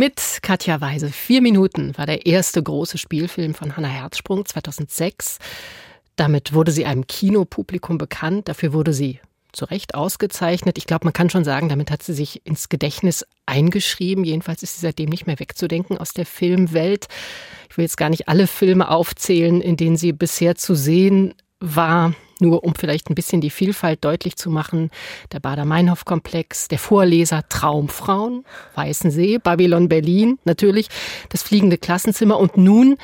Mit Katja Weise. Vier Minuten war der erste große Spielfilm von Hannah Herzsprung 2006. Damit wurde sie einem Kinopublikum bekannt. Dafür wurde sie zu Recht ausgezeichnet. Ich glaube, man kann schon sagen, damit hat sie sich ins Gedächtnis eingeschrieben. Jedenfalls ist sie seitdem nicht mehr wegzudenken aus der Filmwelt. Ich will jetzt gar nicht alle Filme aufzählen, in denen sie bisher zu sehen war. Nur um vielleicht ein bisschen die Vielfalt deutlich zu machen. Der Bader-Meinhof-Komplex, der Vorleser Traumfrauen, Weißensee, Babylon Berlin, natürlich das fliegende Klassenzimmer. Und nun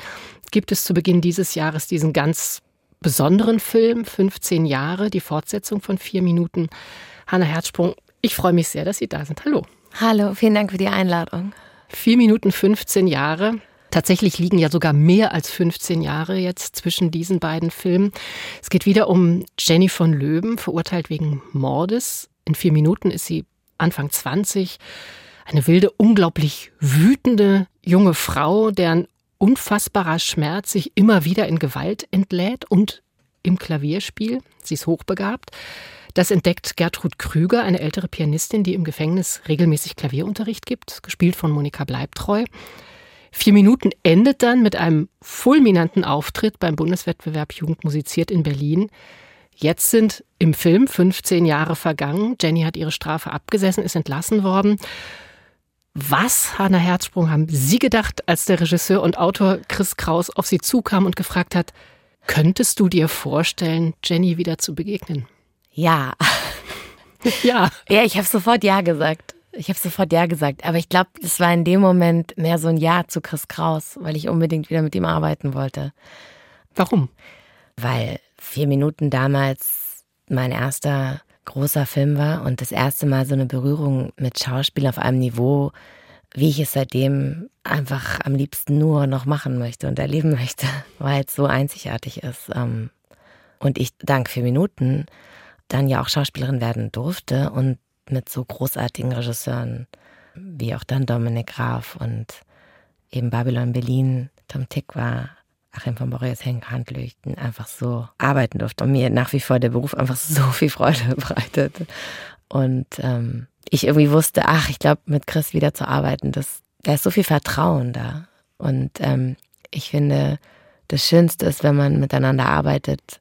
gibt es zu Beginn dieses Jahres diesen ganz besonderen Film, 15 Jahre, die Fortsetzung von vier Minuten. Hanna Herzsprung, ich freue mich sehr, dass Sie da sind. Hallo. Hallo, vielen Dank für die Einladung. Vier Minuten 15 Jahre. Tatsächlich liegen ja sogar mehr als 15 Jahre jetzt zwischen diesen beiden Filmen. Es geht wieder um Jenny von Löwen, verurteilt wegen Mordes. In vier Minuten ist sie Anfang 20. Eine wilde, unglaublich wütende junge Frau, deren unfassbarer Schmerz sich immer wieder in Gewalt entlädt und im Klavierspiel. Sie ist hochbegabt. Das entdeckt Gertrud Krüger, eine ältere Pianistin, die im Gefängnis regelmäßig Klavierunterricht gibt, gespielt von Monika Bleibtreu. Vier Minuten endet dann mit einem fulminanten Auftritt beim Bundeswettbewerb Jugend musiziert in Berlin. Jetzt sind im Film 15 Jahre vergangen. Jenny hat ihre Strafe abgesessen, ist entlassen worden. Was, Hanna Herzsprung, haben Sie gedacht, als der Regisseur und Autor Chris Kraus auf Sie zukam und gefragt hat, könntest du dir vorstellen, Jenny wieder zu begegnen? Ja. ja. Ja, ich habe sofort Ja gesagt. Ich habe sofort Ja gesagt. Aber ich glaube, es war in dem Moment mehr so ein Ja zu Chris Kraus, weil ich unbedingt wieder mit ihm arbeiten wollte. Warum? Weil vier Minuten damals mein erster großer Film war und das erste Mal so eine Berührung mit Schauspiel auf einem Niveau, wie ich es seitdem einfach am liebsten nur noch machen möchte und erleben möchte, weil es so einzigartig ist. Ähm, und ich dank vier Minuten dann ja auch Schauspielerin werden durfte und mit so großartigen Regisseuren wie auch dann Dominik Graf und eben Babylon Berlin, Tom Tick war Achim von Boreas Henk Handlüchten einfach so arbeiten durfte und mir nach wie vor der Beruf einfach so viel Freude bereitet. Und ähm, ich irgendwie wusste, ach, ich glaube, mit Chris wieder zu arbeiten, das, da ist so viel Vertrauen da. Und ähm, ich finde, das Schönste ist, wenn man miteinander arbeitet,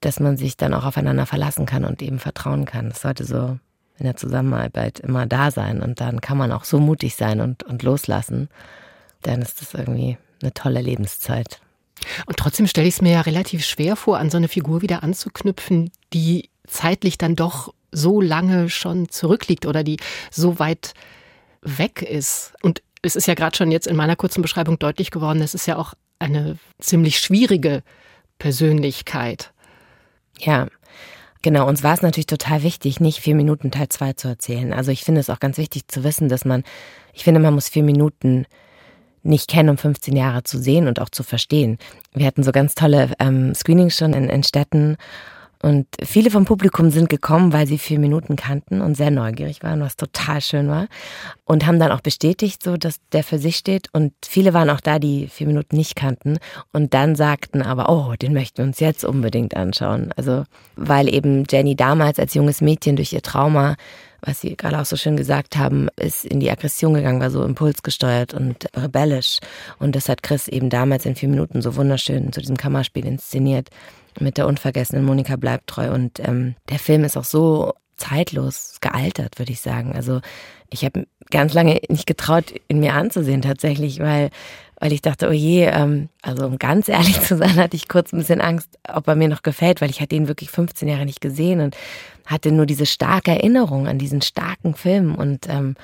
dass man sich dann auch aufeinander verlassen kann und eben vertrauen kann. Das sollte so in der Zusammenarbeit immer da sein. Und dann kann man auch so mutig sein und, und loslassen. Dann ist das irgendwie eine tolle Lebenszeit. Und trotzdem stelle ich es mir ja relativ schwer vor, an so eine Figur wieder anzuknüpfen, die zeitlich dann doch so lange schon zurückliegt oder die so weit weg ist. Und es ist ja gerade schon jetzt in meiner kurzen Beschreibung deutlich geworden, es ist ja auch eine ziemlich schwierige Persönlichkeit. Ja, Genau, uns war es natürlich total wichtig, nicht vier Minuten Teil zwei zu erzählen. Also ich finde es auch ganz wichtig zu wissen, dass man, ich finde, man muss vier Minuten nicht kennen, um 15 Jahre zu sehen und auch zu verstehen. Wir hatten so ganz tolle ähm, Screenings schon in, in Städten und viele vom Publikum sind gekommen, weil sie vier Minuten kannten und sehr neugierig waren, was total schön war. Und haben dann auch bestätigt, so dass der für sich steht. Und viele waren auch da, die vier Minuten nicht kannten. Und dann sagten aber, oh, den möchten wir uns jetzt unbedingt anschauen. Also, weil eben Jenny damals als junges Mädchen durch ihr Trauma was Sie gerade auch so schön gesagt haben, ist in die Aggression gegangen, war so impulsgesteuert und rebellisch. Und das hat Chris eben damals in vier Minuten so wunderschön zu diesem Kammerspiel inszeniert mit der unvergessenen Monika Bleibtreu. Und ähm, der Film ist auch so zeitlos gealtert, würde ich sagen. Also ich habe ganz lange nicht getraut, ihn mir anzusehen tatsächlich, weil weil ich dachte, oh je, ähm, also um ganz ehrlich zu sein, hatte ich kurz ein bisschen Angst, ob er mir noch gefällt, weil ich hatte ihn wirklich 15 Jahre nicht gesehen und hatte nur diese starke Erinnerung an diesen starken Film und ähm,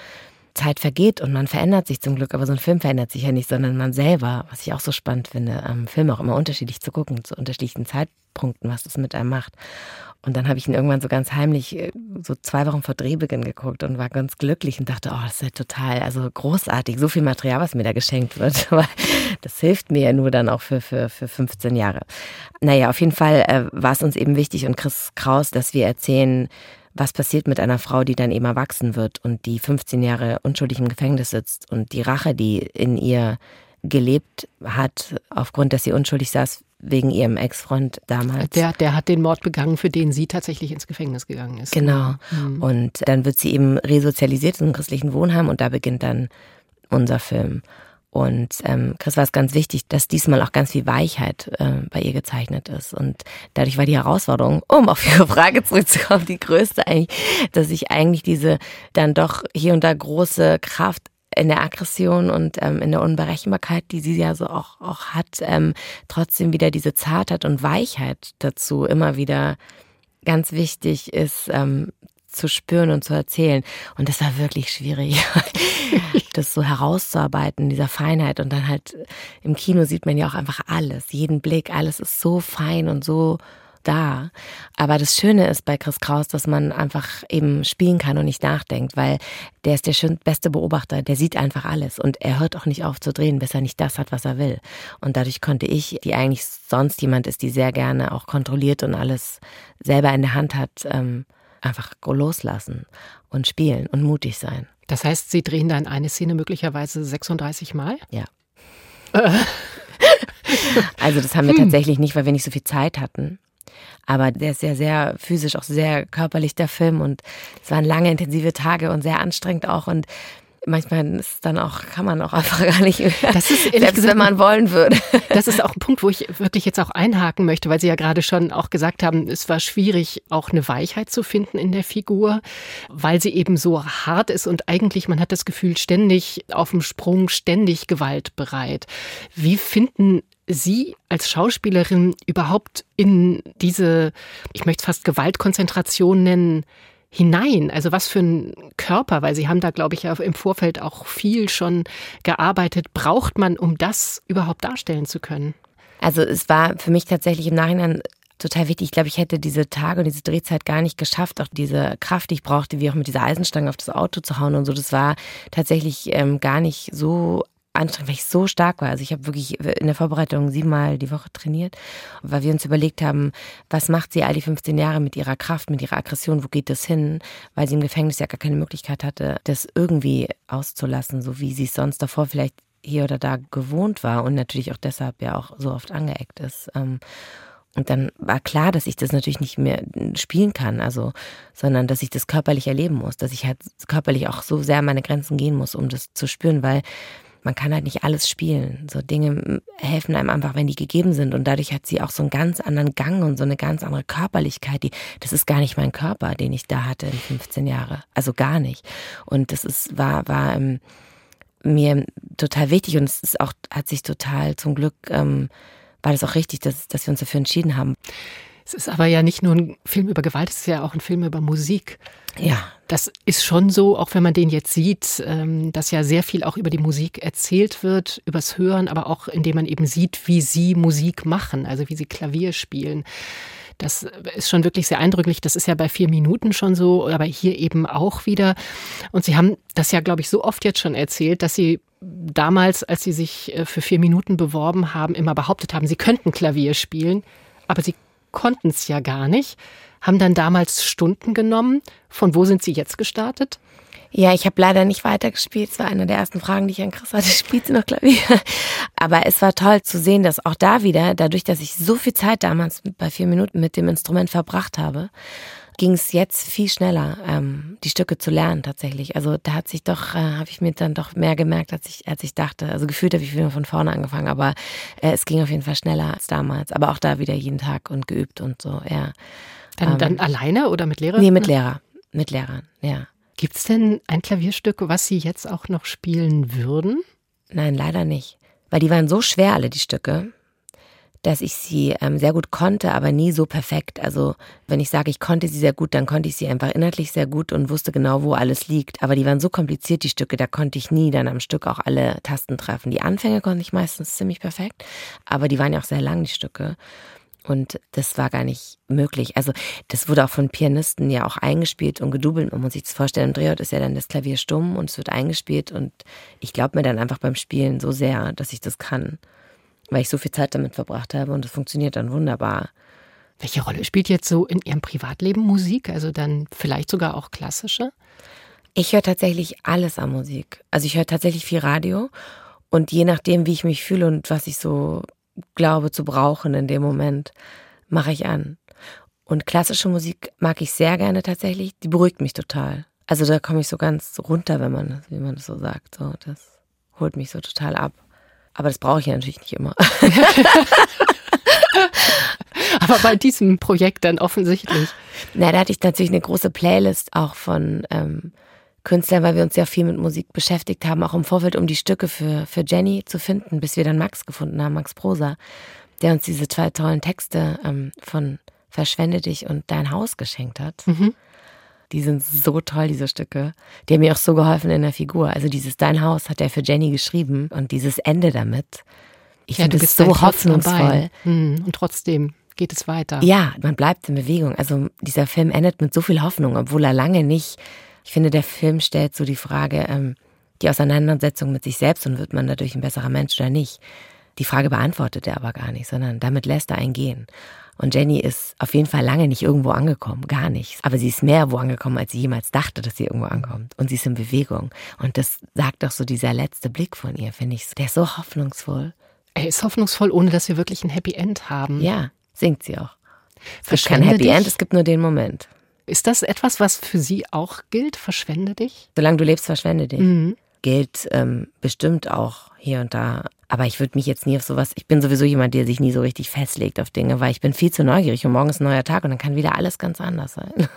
Zeit vergeht und man verändert sich zum Glück, aber so ein Film verändert sich ja nicht, sondern man selber, was ich auch so spannend finde, ähm, Filme auch immer unterschiedlich zu gucken, zu unterschiedlichen Zeitpunkten, was das mit einem macht. Und dann habe ich ihn irgendwann so ganz heimlich, äh, so zwei Wochen vor Drehbeginn geguckt und war ganz glücklich und dachte, oh, das ist ja total, also großartig, so viel Material, was mir da geschenkt wird. das hilft mir ja nur dann auch für, für, für 15 Jahre. Naja, auf jeden Fall äh, war es uns eben wichtig und Chris Kraus, dass wir erzählen, was passiert mit einer Frau, die dann eben erwachsen wird und die 15 Jahre unschuldig im Gefängnis sitzt und die Rache, die in ihr gelebt hat, aufgrund, dass sie unschuldig saß, wegen ihrem Ex-Freund damals. Der, der hat den Mord begangen, für den sie tatsächlich ins Gefängnis gegangen ist. Genau. Mhm. Und dann wird sie eben resozialisiert in einem christlichen Wohnheim und da beginnt dann unser Film. Und ähm, Chris war es ganz wichtig, dass diesmal auch ganz viel Weichheit äh, bei ihr gezeichnet ist. Und dadurch war die Herausforderung, um auf Ihre Frage zurückzukommen, die größte eigentlich, dass ich eigentlich diese dann doch hier und da große Kraft in der Aggression und ähm, in der Unberechenbarkeit, die sie ja so auch, auch hat, ähm, trotzdem wieder diese Zartheit und Weichheit dazu immer wieder ganz wichtig ist, ähm, zu spüren und zu erzählen. Und das war wirklich schwierig, das so herauszuarbeiten, dieser Feinheit. Und dann halt im Kino sieht man ja auch einfach alles, jeden Blick, alles ist so fein und so da. Aber das Schöne ist bei Chris Kraus, dass man einfach eben spielen kann und nicht nachdenkt, weil der ist der schön beste Beobachter, der sieht einfach alles und er hört auch nicht auf zu drehen, bis er nicht das hat, was er will. Und dadurch konnte ich, die eigentlich sonst jemand ist, die sehr gerne auch kontrolliert und alles selber in der Hand hat, ähm, einfach loslassen und spielen und mutig sein. Das heißt, Sie drehen dann eine Szene möglicherweise 36 Mal? Ja. also das haben wir hm. tatsächlich nicht, weil wir nicht so viel Zeit hatten. Aber der ist ja sehr physisch, auch sehr körperlich, der Film. Und es waren lange, intensive Tage und sehr anstrengend auch. Und manchmal ist dann auch, kann man auch einfach gar nicht mehr, das ist selbst gesagt, wenn man wollen würde. Das ist auch ein Punkt, wo ich wirklich jetzt auch einhaken möchte, weil Sie ja gerade schon auch gesagt haben, es war schwierig, auch eine Weichheit zu finden in der Figur, weil sie eben so hart ist und eigentlich, man hat das Gefühl, ständig auf dem Sprung, ständig gewaltbereit. Wie finden Sie als Schauspielerin überhaupt in diese, ich möchte es fast Gewaltkonzentration nennen, hinein? Also was für ein Körper, weil Sie haben da, glaube ich, ja im Vorfeld auch viel schon gearbeitet, braucht man, um das überhaupt darstellen zu können? Also es war für mich tatsächlich im Nachhinein total wichtig. Ich glaube, ich hätte diese Tage und diese Drehzeit gar nicht geschafft, auch diese Kraft, die ich brauchte, wie auch mit dieser Eisenstange auf das Auto zu hauen und so. Das war tatsächlich ähm, gar nicht so anstrengend, weil ich so stark war. Also ich habe wirklich in der Vorbereitung siebenmal die Woche trainiert, weil wir uns überlegt haben, was macht sie all die 15 Jahre mit ihrer Kraft, mit ihrer Aggression, wo geht das hin? Weil sie im Gefängnis ja gar keine Möglichkeit hatte, das irgendwie auszulassen, so wie sie es sonst davor vielleicht hier oder da gewohnt war und natürlich auch deshalb ja auch so oft angeeckt ist. Ähm, und dann war klar, dass ich das natürlich nicht mehr spielen kann, also, sondern dass ich das körperlich erleben muss, dass ich halt körperlich auch so sehr an meine Grenzen gehen muss, um das zu spüren, weil man kann halt nicht alles spielen. So Dinge helfen einem einfach, wenn die gegeben sind. Und dadurch hat sie auch so einen ganz anderen Gang und so eine ganz andere Körperlichkeit. Die, das ist gar nicht mein Körper, den ich da hatte in 15 Jahre. Also gar nicht. Und das ist, war, war ähm, mir total wichtig und es ist auch, hat sich total zum Glück, ähm, war das auch richtig, dass, dass wir uns dafür entschieden haben. Es ist aber ja nicht nur ein Film über Gewalt, es ist ja auch ein Film über Musik. Ja. Das ist schon so, auch wenn man den jetzt sieht, ähm, dass ja sehr viel auch über die Musik erzählt wird, übers Hören, aber auch indem man eben sieht, wie sie Musik machen, also wie sie Klavier spielen. Das ist schon wirklich sehr eindrücklich. Das ist ja bei vier Minuten schon so, aber hier eben auch wieder. Und Sie haben das ja, glaube ich, so oft jetzt schon erzählt, dass Sie damals, als Sie sich äh, für vier Minuten beworben haben, immer behauptet haben, Sie könnten Klavier spielen, aber Sie konnten es ja gar nicht, haben dann damals Stunden genommen. Von wo sind Sie jetzt gestartet? Ja, ich habe leider nicht weitergespielt. Es war eine der ersten Fragen, die ich an Chris hatte. Spielt sie noch Klavier? Aber es war toll zu sehen, dass auch da wieder, dadurch, dass ich so viel Zeit damals bei vier Minuten mit dem Instrument verbracht habe, ging es jetzt viel schneller, ähm, die Stücke zu lernen tatsächlich. Also da hat sich doch, äh, habe ich mir dann doch mehr gemerkt, als ich, als ich dachte. Also gefühlt habe ich wieder von vorne angefangen, aber äh, es ging auf jeden Fall schneller als damals. Aber auch da wieder jeden Tag und geübt und so, ja. Dann, ähm, dann alleine oder mit Lehrern? Nee, mit Lehrer. Mit Lehrern, ja. Gibt es denn ein Klavierstück, was Sie jetzt auch noch spielen würden? Nein, leider nicht. Weil die waren so schwer, alle die Stücke dass ich sie ähm, sehr gut konnte, aber nie so perfekt. Also wenn ich sage, ich konnte sie sehr gut, dann konnte ich sie einfach inhaltlich sehr gut und wusste genau, wo alles liegt. Aber die waren so kompliziert, die Stücke, da konnte ich nie dann am Stück auch alle Tasten treffen. Die Anfänge konnte ich meistens ziemlich perfekt, aber die waren ja auch sehr lang, die Stücke. Und das war gar nicht möglich. Also das wurde auch von Pianisten ja auch eingespielt und gedoubelt. Man muss sich das vorstellen, im Drehort ist ja dann das Klavier stumm und es wird eingespielt. Und ich glaube mir dann einfach beim Spielen so sehr, dass ich das kann weil ich so viel Zeit damit verbracht habe und es funktioniert dann wunderbar. Welche Rolle spielt jetzt so in Ihrem Privatleben Musik? Also dann vielleicht sogar auch klassische? Ich höre tatsächlich alles an Musik. Also ich höre tatsächlich viel Radio und je nachdem, wie ich mich fühle und was ich so glaube zu brauchen in dem Moment, mache ich an. Und klassische Musik mag ich sehr gerne tatsächlich. Die beruhigt mich total. Also da komme ich so ganz runter, wenn man, wie man das so sagt. So, das holt mich so total ab. Aber das brauche ich ja natürlich nicht immer. Aber bei diesem Projekt dann offensichtlich. Na, da hatte ich natürlich eine große Playlist auch von ähm, Künstlern, weil wir uns ja viel mit Musik beschäftigt haben, auch im Vorfeld, um die Stücke für, für Jenny zu finden, bis wir dann Max gefunden haben, Max Prosa, der uns diese zwei tollen Texte ähm, von Verschwende dich und dein Haus geschenkt hat. Mhm. Die sind so toll, diese Stücke. Die haben mir auch so geholfen in der Figur. Also dieses Dein Haus hat er für Jenny geschrieben und dieses Ende damit. Ich ja, finde es so hoffnungsvoll. Mhm. Und trotzdem geht es weiter. Ja, man bleibt in Bewegung. Also dieser Film endet mit so viel Hoffnung, obwohl er lange nicht. Ich finde, der Film stellt so die Frage, ähm, die Auseinandersetzung mit sich selbst und wird man dadurch ein besserer Mensch oder nicht. Die Frage beantwortet er aber gar nicht, sondern damit lässt er einen gehen. Und Jenny ist auf jeden Fall lange nicht irgendwo angekommen, gar nicht. Aber sie ist mehr wo angekommen, als sie jemals dachte, dass sie irgendwo ankommt. Und sie ist in Bewegung. Und das sagt doch so dieser letzte Blick von ihr, finde ich. Der ist so hoffnungsvoll. Er ist hoffnungsvoll, ohne dass wir wirklich ein Happy End haben. Ja, singt sie auch. Es gibt kein Happy dich? End, es gibt nur den Moment. Ist das etwas, was für Sie auch gilt? Verschwende dich? Solange du lebst, verschwende dich. Mhm. Gilt ähm, bestimmt auch hier und da. Aber ich würde mich jetzt nie auf sowas. Ich bin sowieso jemand, der sich nie so richtig festlegt auf Dinge, weil ich bin viel zu neugierig und morgen ist ein neuer Tag und dann kann wieder alles ganz anders sein.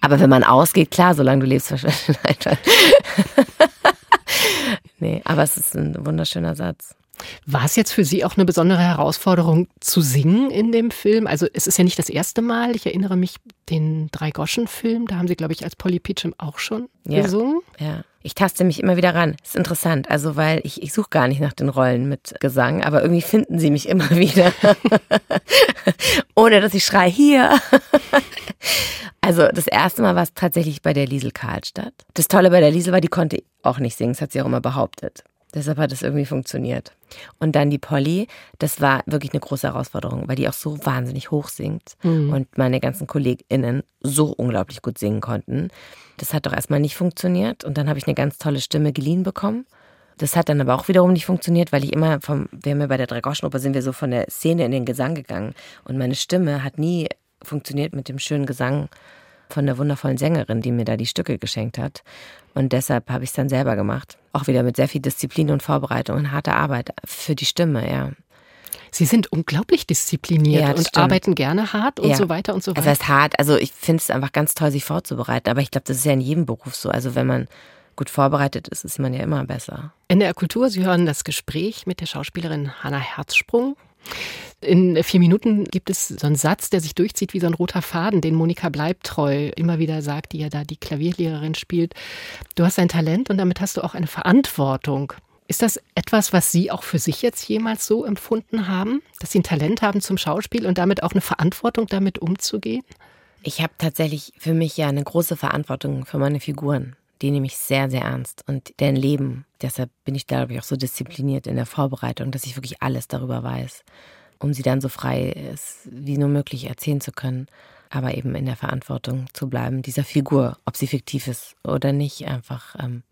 Aber wenn man ausgeht, klar, solange du lebst, verschwende. nee, aber es ist ein wunderschöner Satz. War es jetzt für Sie auch eine besondere Herausforderung zu singen in dem Film? Also es ist ja nicht das erste Mal. Ich erinnere mich den Drei-Goschen-Film, da haben Sie, glaube ich, als Polly Peachum auch schon ja, gesungen. Ja, ich taste mich immer wieder ran. ist interessant, also weil ich, ich suche gar nicht nach den Rollen mit Gesang, aber irgendwie finden sie mich immer wieder. Ohne dass ich schreie, hier. also das erste Mal war es tatsächlich bei der Liesel Karlstadt. Das Tolle bei der Liesel war, die konnte auch nicht singen, das hat sie auch immer behauptet. Deshalb hat es irgendwie funktioniert. Und dann die Polly, das war wirklich eine große Herausforderung, weil die auch so wahnsinnig hoch singt mhm. und meine ganzen KollegInnen so unglaublich gut singen konnten. Das hat doch erstmal nicht funktioniert und dann habe ich eine ganz tolle Stimme geliehen bekommen. Das hat dann aber auch wiederum nicht funktioniert, weil ich immer vom, wir haben ja bei der Dreigroschenoper sind wir so von der Szene in den Gesang gegangen und meine Stimme hat nie funktioniert mit dem schönen Gesang von der wundervollen Sängerin, die mir da die Stücke geschenkt hat. Und deshalb habe ich es dann selber gemacht. Auch wieder mit sehr viel Disziplin und Vorbereitung und harter Arbeit für die Stimme, ja. Sie sind unglaublich diszipliniert ja, und stimmt. arbeiten gerne hart und ja. so weiter und so weiter. Also das heißt hart, also ich finde es einfach ganz toll, sich vorzubereiten. Aber ich glaube, das ist ja in jedem Beruf so. Also wenn man gut vorbereitet ist, ist man ja immer besser. In der Kultur, Sie hören das Gespräch mit der Schauspielerin Hanna Herzsprung. In vier Minuten gibt es so einen Satz, der sich durchzieht wie so ein roter Faden, den Monika Bleibtreu immer wieder sagt, die ja da die Klavierlehrerin spielt. Du hast ein Talent und damit hast du auch eine Verantwortung. Ist das etwas, was Sie auch für sich jetzt jemals so empfunden haben, dass Sie ein Talent haben zum Schauspiel und damit auch eine Verantwortung, damit umzugehen? Ich habe tatsächlich für mich ja eine große Verantwortung für meine Figuren. Die nehme ich sehr, sehr ernst und deren Leben. Deshalb bin ich, glaube ich, auch so diszipliniert in der Vorbereitung, dass ich wirklich alles darüber weiß um sie dann so frei wie nur möglich erzählen zu können, aber eben in der Verantwortung zu bleiben, dieser Figur, ob sie fiktiv ist oder nicht, einfach. Ähm,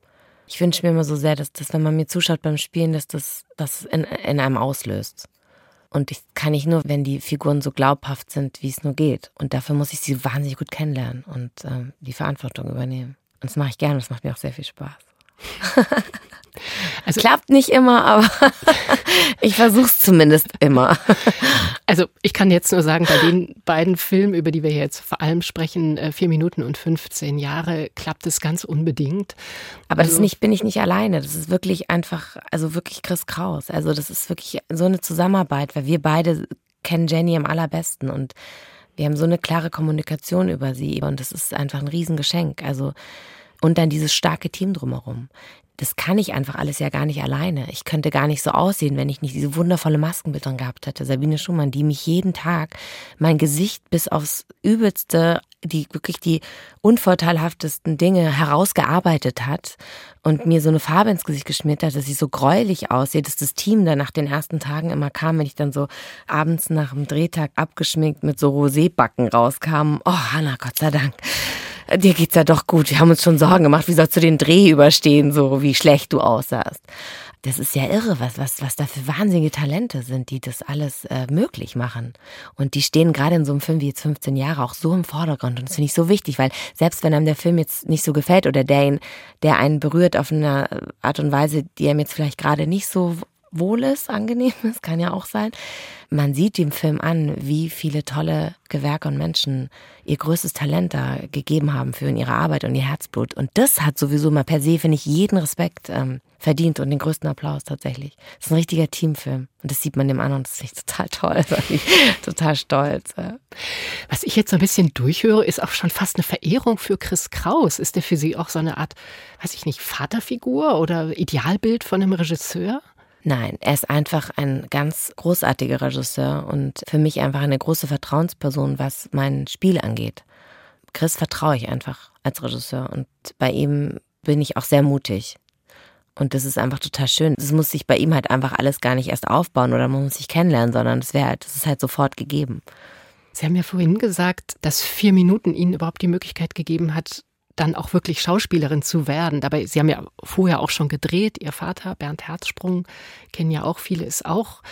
ich wünsche mir immer so sehr, dass das, wenn man mir zuschaut beim Spielen, dass das das in, in einem auslöst. Und ich kann nicht nur, wenn die Figuren so glaubhaft sind, wie es nur geht. Und dafür muss ich sie wahnsinnig gut kennenlernen und ähm, die Verantwortung übernehmen. Und das mache ich gerne, das macht mir auch sehr viel Spaß. Also, Klappt nicht immer, aber ich versuche es zumindest immer. Also ich kann jetzt nur sagen, bei den beiden Filmen, über die wir jetzt vor allem sprechen, äh, vier Minuten und 15 Jahre, klappt es ganz unbedingt. Aber also, das nicht, bin ich nicht alleine. Das ist wirklich einfach, also wirklich Chris Kraus. Also das ist wirklich so eine Zusammenarbeit, weil wir beide kennen Jenny am allerbesten und wir haben so eine klare Kommunikation über sie und das ist einfach ein Riesengeschenk. Also und dann dieses starke Team drumherum das kann ich einfach alles ja gar nicht alleine. Ich könnte gar nicht so aussehen, wenn ich nicht diese wundervolle Maskenbildung gehabt hätte. Sabine Schumann, die mich jeden Tag mein Gesicht bis aufs Übelste, die wirklich die unvorteilhaftesten Dinge herausgearbeitet hat und mir so eine Farbe ins Gesicht geschmiert hat, dass ich so gräulich aussehe, dass das Team dann nach den ersten Tagen immer kam, wenn ich dann so abends nach dem Drehtag abgeschminkt mit so Rosébacken rauskam. Oh, Hanna, Gott sei Dank dir geht's ja doch gut. Wir haben uns schon Sorgen gemacht, wie sollst du den Dreh überstehen, so wie schlecht du aussahst. Das ist ja irre, was, was, was da für wahnsinnige Talente sind, die das alles äh, möglich machen. Und die stehen gerade in so einem Film wie jetzt 15 Jahre auch so im Vordergrund. Und das finde ich so wichtig, weil selbst wenn einem der Film jetzt nicht so gefällt oder der, ihn, der einen berührt auf eine Art und Weise, die einem jetzt vielleicht gerade nicht so wohl ist, angenehm ist, kann ja auch sein. Man sieht dem Film an, wie viele tolle Gewerke und Menschen ihr größtes Talent da gegeben haben für ihre Arbeit und ihr Herzblut. Und das hat sowieso mal per se, finde ich, jeden Respekt ähm, verdient und den größten Applaus tatsächlich. Das ist ein richtiger Teamfilm. Und das sieht man dem an und das ich total toll. Total stolz. Ja. Was ich jetzt so ein bisschen durchhöre, ist auch schon fast eine Verehrung für Chris Kraus. Ist der für Sie auch so eine Art, weiß ich nicht, Vaterfigur oder Idealbild von einem Regisseur? Nein, er ist einfach ein ganz großartiger Regisseur und für mich einfach eine große Vertrauensperson, was mein Spiel angeht. Chris vertraue ich einfach als Regisseur und bei ihm bin ich auch sehr mutig. Und das ist einfach total schön. Das muss sich bei ihm halt einfach alles gar nicht erst aufbauen oder man muss sich kennenlernen, sondern das wäre halt, das ist halt sofort gegeben. Sie haben ja vorhin gesagt, dass vier Minuten Ihnen überhaupt die Möglichkeit gegeben hat, dann auch wirklich Schauspielerin zu werden. Dabei, Sie haben ja vorher auch schon gedreht. Ihr Vater, Bernd Herzsprung, kennen ja auch viele, ist auch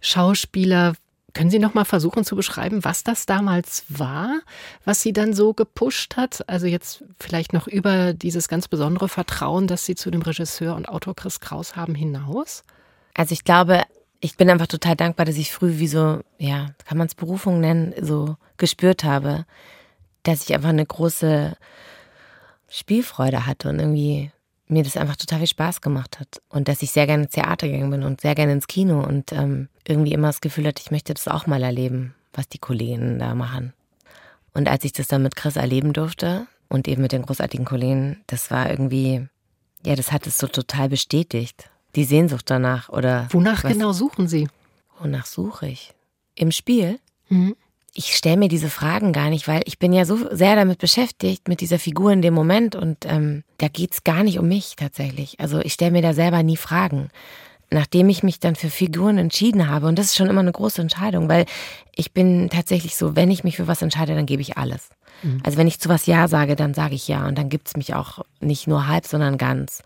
Schauspieler. Können Sie noch mal versuchen zu beschreiben, was das damals war, was Sie dann so gepusht hat? Also jetzt vielleicht noch über dieses ganz besondere Vertrauen, das Sie zu dem Regisseur und Autor Chris Kraus haben, hinaus? Also ich glaube, ich bin einfach total dankbar, dass ich früh wie so, ja, kann man es Berufung nennen, so gespürt habe, dass ich einfach eine große Spielfreude hatte und irgendwie mir das einfach total viel Spaß gemacht hat. Und dass ich sehr gerne ins Theater gegangen bin und sehr gerne ins Kino und ähm, irgendwie immer das Gefühl hatte, ich möchte das auch mal erleben, was die Kollegen da machen. Und als ich das dann mit Chris erleben durfte und eben mit den großartigen Kollegen, das war irgendwie, ja, das hat es so total bestätigt. Die Sehnsucht danach oder. Wonach genau suchen Sie? Wonach suche ich? Im Spiel? Mhm ich stelle mir diese Fragen gar nicht, weil ich bin ja so sehr damit beschäftigt, mit dieser Figur in dem Moment und ähm, da geht's gar nicht um mich tatsächlich. Also ich stelle mir da selber nie Fragen. Nachdem ich mich dann für Figuren entschieden habe, und das ist schon immer eine große Entscheidung, weil ich bin tatsächlich so, wenn ich mich für was entscheide, dann gebe ich alles. Mhm. Also wenn ich zu was Ja sage, dann sage ich Ja und dann gibt's mich auch nicht nur halb, sondern ganz.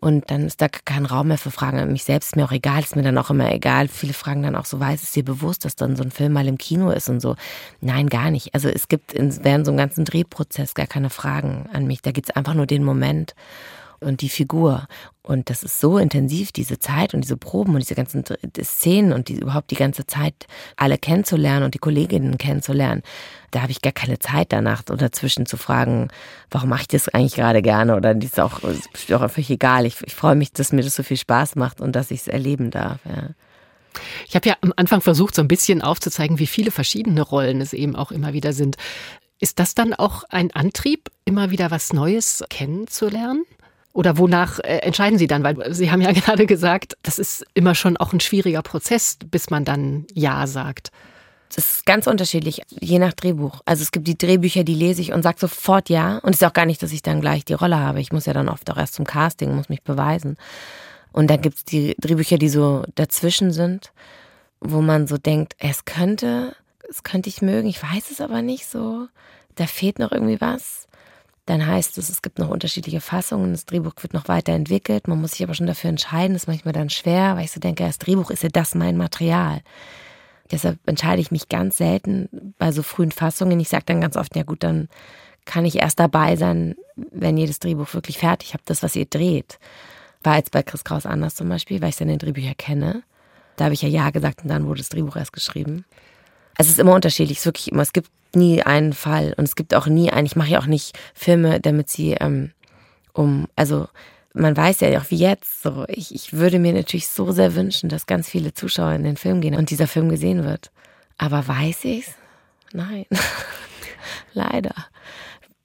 Und dann ist da kein Raum mehr für Fragen an mich selbst. Ist mir auch egal, ist mir dann auch immer egal. Viele fragen dann auch so, weiß es dir bewusst, dass dann so ein Film mal im Kino ist und so. Nein, gar nicht. Also es gibt in, während so einem ganzen Drehprozess gar keine Fragen an mich. Da geht's einfach nur den Moment und die Figur. Und das ist so intensiv, diese Zeit und diese Proben und diese ganzen Szenen und die, überhaupt die ganze Zeit alle kennenzulernen und die Kolleginnen kennenzulernen. Da habe ich gar keine Zeit danach oder dazwischen zu fragen, warum mache ich das eigentlich gerade gerne oder die ist auch, ist auch einfach egal. Ich, ich freue mich, dass mir das so viel Spaß macht und dass ich es erleben darf. Ja. Ich habe ja am Anfang versucht, so ein bisschen aufzuzeigen, wie viele verschiedene Rollen es eben auch immer wieder sind. Ist das dann auch ein Antrieb, immer wieder was Neues kennenzulernen? Oder wonach äh, entscheiden Sie dann? Weil Sie haben ja gerade gesagt, das ist immer schon auch ein schwieriger Prozess, bis man dann Ja sagt. Das ist ganz unterschiedlich, je nach Drehbuch. Also es gibt die Drehbücher, die lese ich und sage sofort ja. Und es ist auch gar nicht, dass ich dann gleich die Rolle habe. Ich muss ja dann oft auch erst zum Casting, muss mich beweisen. Und dann gibt es die Drehbücher, die so dazwischen sind, wo man so denkt, es könnte, es könnte ich mögen, ich weiß es aber nicht so. Da fehlt noch irgendwie was dann heißt es, es gibt noch unterschiedliche Fassungen, das Drehbuch wird noch weiterentwickelt, man muss sich aber schon dafür entscheiden, das ist manchmal dann schwer, weil ich so denke, das Drehbuch ist ja das mein Material. Deshalb entscheide ich mich ganz selten bei so frühen Fassungen. Ich sage dann ganz oft, ja gut, dann kann ich erst dabei sein, wenn jedes Drehbuch wirklich fertig habt, das, was ihr dreht. War jetzt bei Chris Kraus anders zum Beispiel, weil ich seine Drehbücher kenne. Da habe ich ja Ja gesagt und dann wurde das Drehbuch erst geschrieben. Es ist immer unterschiedlich, es ist wirklich immer. Es gibt nie einen Fall und es gibt auch nie einen. Ich mache ja auch nicht Filme, damit sie ähm, um, also man weiß ja auch wie jetzt so. Ich, ich würde mir natürlich so sehr wünschen, dass ganz viele Zuschauer in den Film gehen und dieser Film gesehen wird. Aber weiß ich's? Nein. Leider.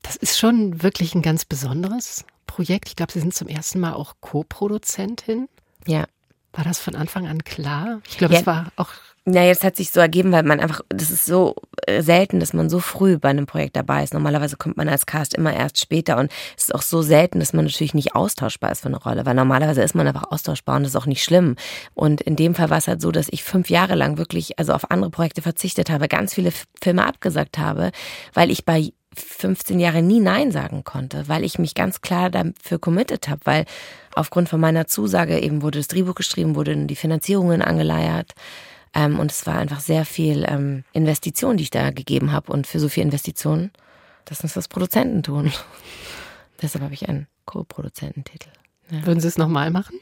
Das ist schon wirklich ein ganz besonderes Projekt. Ich glaube, Sie sind zum ersten Mal auch Co-Produzentin. Ja. War das von Anfang an klar? Ich glaube, ja. es war auch ja, jetzt hat sich so ergeben, weil man einfach, das ist so äh, selten, dass man so früh bei einem Projekt dabei ist. Normalerweise kommt man als Cast immer erst später und es ist auch so selten, dass man natürlich nicht austauschbar ist für eine Rolle, weil normalerweise ist man einfach austauschbar und das ist auch nicht schlimm. Und in dem Fall war es halt so, dass ich fünf Jahre lang wirklich, also auf andere Projekte verzichtet habe, ganz viele Filme abgesagt habe, weil ich bei 15 Jahre nie Nein sagen konnte, weil ich mich ganz klar dafür committed habe, weil aufgrund von meiner Zusage eben wurde das Drehbuch geschrieben, wurden die Finanzierungen angeleiert. Ähm, und es war einfach sehr viel ähm, Investition, die ich da gegeben habe. Und für so viel Investitionen, das muss das Produzenten tun. Deshalb habe ich einen Co-Produzententitel. Ja. Würden Sie es nochmal machen?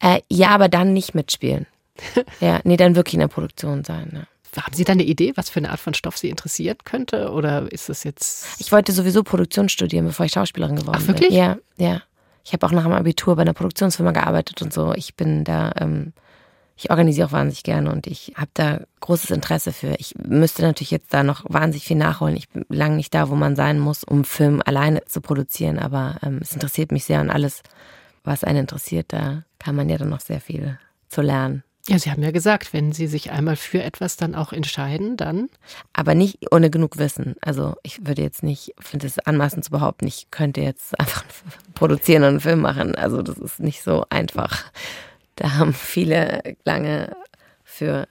Äh, ja, aber dann nicht mitspielen. ja, nee, dann wirklich in der Produktion sein. Ja. Haben Sie da eine Idee, was für eine Art von Stoff Sie interessieren könnte? Oder ist das jetzt. Ich wollte sowieso Produktion studieren, bevor ich Schauspielerin geworden bin. Ach, wirklich? Bin. Ja, ja. Ich habe auch nach dem Abitur bei einer Produktionsfirma gearbeitet und so. Ich bin da, ähm, ich organisiere auch wahnsinnig gerne und ich habe da großes Interesse für. Ich müsste natürlich jetzt da noch wahnsinnig viel nachholen. Ich bin lange nicht da, wo man sein muss, um Film alleine zu produzieren, aber ähm, es interessiert mich sehr und alles, was einen interessiert, da kann man ja dann noch sehr viel zu lernen. Ja, Sie haben ja gesagt, wenn Sie sich einmal für etwas dann auch entscheiden, dann. Aber nicht ohne genug Wissen. Also ich würde jetzt nicht, finde es anmaßend zu behaupten, ich könnte jetzt einfach produzieren und einen Film machen. Also das ist nicht so einfach. Da haben viele lange für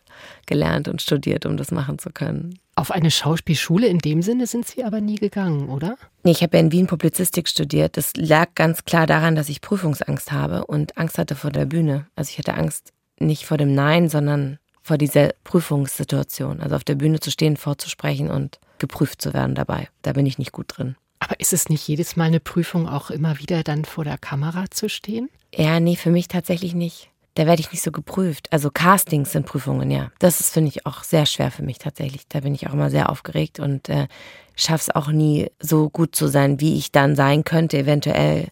gelernt und studiert, um das machen zu können. Auf eine Schauspielschule in dem Sinne sind Sie aber nie gegangen, oder? Nee, ich habe ja in Wien Publizistik studiert. Das lag ganz klar daran, dass ich Prüfungsangst habe und Angst hatte vor der Bühne. Also ich hatte Angst nicht vor dem Nein, sondern vor dieser Prüfungssituation. Also auf der Bühne zu stehen, vorzusprechen und geprüft zu werden dabei. Da bin ich nicht gut drin. Aber ist es nicht jedes Mal eine Prüfung, auch immer wieder dann vor der Kamera zu stehen? Ja, nee, für mich tatsächlich nicht. Da werde ich nicht so geprüft. Also Castings sind Prüfungen, ja. Das ist, finde ich, auch sehr schwer für mich tatsächlich. Da bin ich auch immer sehr aufgeregt und äh, schaffe es auch nie so gut zu sein, wie ich dann sein könnte, eventuell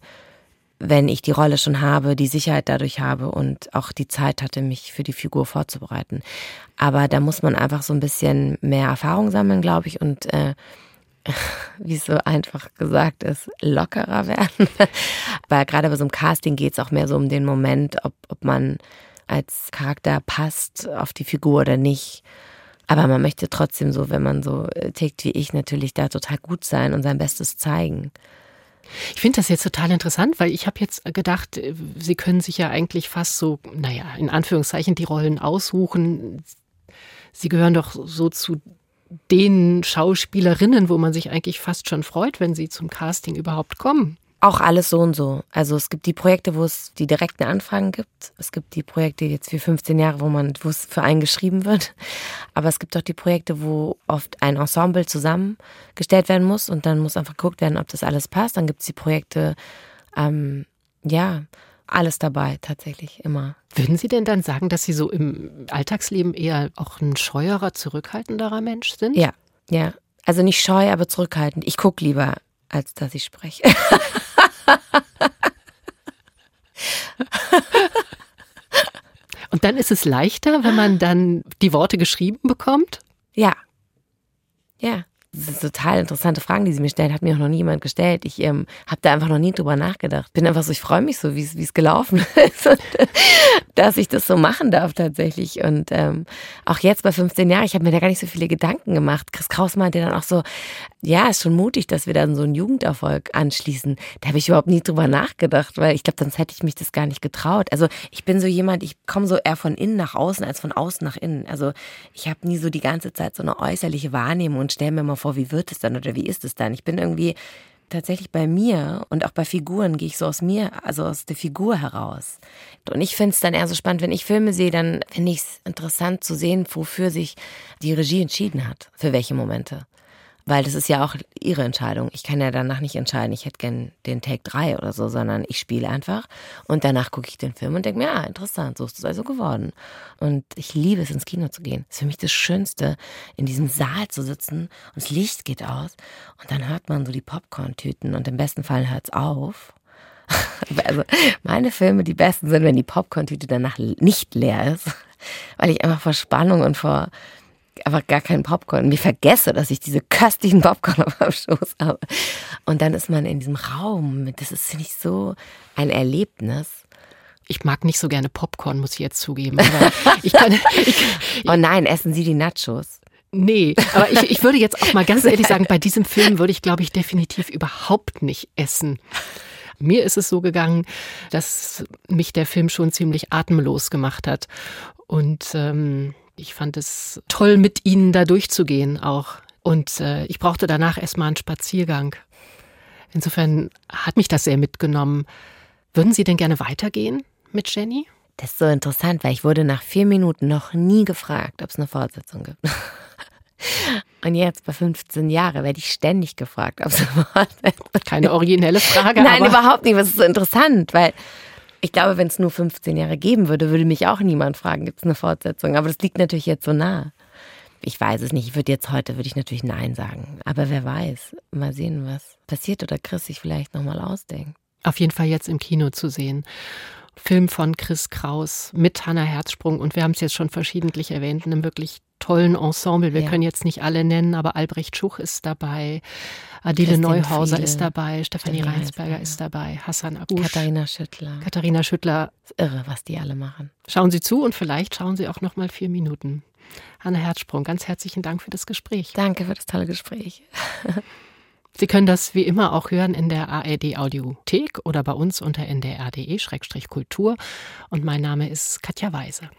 wenn ich die Rolle schon habe, die Sicherheit dadurch habe und auch die Zeit hatte, mich für die Figur vorzubereiten. Aber da muss man einfach so ein bisschen mehr Erfahrung sammeln, glaube ich, und äh, wie es so einfach gesagt ist, lockerer werden. Weil gerade bei so einem Casting geht es auch mehr so um den Moment, ob, ob man als Charakter passt auf die Figur oder nicht. Aber man möchte trotzdem so, wenn man so äh, tickt wie ich, natürlich da total gut sein und sein Bestes zeigen. Ich finde das jetzt total interessant, weil ich habe jetzt gedacht, äh, Sie können sich ja eigentlich fast so, naja, in Anführungszeichen die Rollen aussuchen. Sie gehören doch so zu den Schauspielerinnen, wo man sich eigentlich fast schon freut, wenn sie zum Casting überhaupt kommen. Auch alles so und so. Also es gibt die Projekte, wo es die direkten Anfragen gibt. Es gibt die Projekte jetzt für 15 Jahre, wo man, wo es für einen geschrieben wird. Aber es gibt auch die Projekte, wo oft ein Ensemble zusammengestellt werden muss und dann muss einfach geguckt werden, ob das alles passt. Dann gibt es die Projekte, ähm, ja, alles dabei, tatsächlich, immer. Würden Sie denn dann sagen, dass Sie so im Alltagsleben eher auch ein scheuerer, zurückhaltenderer Mensch sind? Ja, ja. Also nicht scheu, aber zurückhaltend. Ich gucke lieber, als dass ich spreche. Und dann ist es leichter, wenn man dann die Worte geschrieben bekommt? Ja. Ja. Das sind total interessante Fragen, die sie mir stellen. Hat mir auch noch nie jemand gestellt. Ich ähm, habe da einfach noch nie drüber nachgedacht. Bin einfach so, ich freue mich so, wie es gelaufen ist. Und, dass ich das so machen darf tatsächlich. Und ähm, auch jetzt bei 15 Jahren, ich habe mir da gar nicht so viele Gedanken gemacht. Chris Kraus meinte dann auch so, ja, ist schon mutig, dass wir dann so einen Jugenderfolg anschließen. Da habe ich überhaupt nie drüber nachgedacht, weil ich glaube, sonst hätte ich mich das gar nicht getraut. Also ich bin so jemand, ich komme so eher von innen nach außen als von außen nach innen. Also ich habe nie so die ganze Zeit so eine äußerliche Wahrnehmung und stelle mir mal vor, wie wird es dann oder wie ist es dann? Ich bin irgendwie tatsächlich bei mir und auch bei Figuren gehe ich so aus mir, also aus der Figur heraus. Und ich finde es dann eher so spannend, wenn ich Filme sehe, dann finde ich es interessant zu sehen, wofür sich die Regie entschieden hat, für welche Momente. Weil das ist ja auch ihre Entscheidung. Ich kann ja danach nicht entscheiden, ich hätte gern den Take 3 oder so, sondern ich spiele einfach und danach gucke ich den Film und denke mir, ja, interessant, so ist es also geworden. Und ich liebe es, ins Kino zu gehen. Es ist für mich das Schönste, in diesem Saal zu sitzen und das Licht geht aus und dann hört man so die Popcorn-Tüten und im besten Fall hört es auf. Also meine Filme, die besten sind, wenn die Popcorn-Tüte danach nicht leer ist, weil ich einfach vor Spannung und vor einfach gar keinen Popcorn. Mir vergesse, dass ich diese köstlichen Popcorn auf meinem Schoß habe. Und dann ist man in diesem Raum. Das ist, finde ich, so ein Erlebnis. Ich mag nicht so gerne Popcorn, muss ich jetzt zugeben. Aber ich kann, ich, oh nein, essen Sie die Nachos. Nee, aber ich, ich würde jetzt auch mal ganz ehrlich sagen, bei diesem Film würde ich, glaube ich, definitiv überhaupt nicht essen. Mir ist es so gegangen, dass mich der Film schon ziemlich atemlos gemacht hat. Und ähm, ich fand es toll, mit ihnen da durchzugehen, auch Und äh, ich brauchte danach erstmal einen Spaziergang. Insofern hat mich das sehr mitgenommen. Würden Sie denn gerne weitergehen mit Jenny? Das ist so interessant, weil ich wurde nach vier Minuten noch nie gefragt, ob es eine Fortsetzung gibt. Und jetzt bei 15 Jahren werde ich ständig gefragt, ob es eine Fortsetzung gibt. Keine originelle Frage. Nein, überhaupt nicht. Das ist so interessant, weil ich glaube, wenn es nur 15 Jahre geben würde, würde mich auch niemand fragen, gibt es eine Fortsetzung. Aber das liegt natürlich jetzt so nah. Ich weiß es nicht. Ich würde jetzt heute, würde ich natürlich Nein sagen. Aber wer weiß. Mal sehen, was passiert oder Chris sich vielleicht nochmal ausdenkt. Auf jeden Fall jetzt im Kino zu sehen. Film von Chris Kraus mit Hannah Herzsprung und wir haben es jetzt schon verschiedentlich erwähnt, in einem wirklich tollen Ensemble. Wir ja. können jetzt nicht alle nennen, aber Albrecht Schuch ist dabei, Adele Christine Neuhauser Friede, ist dabei, Stefanie Reinsberger ist dabei, Hassan Abush, Katharina Schüttler. Katharina Schüttler. irre, was die alle machen. Schauen Sie zu und vielleicht schauen Sie auch noch mal vier Minuten. Hannah Herzsprung, ganz herzlichen Dank für das Gespräch. Danke für das tolle Gespräch. Sie können das wie immer auch hören in der ARD Audiothek oder bei uns unter ndr.de-kultur. Und mein Name ist Katja Weise.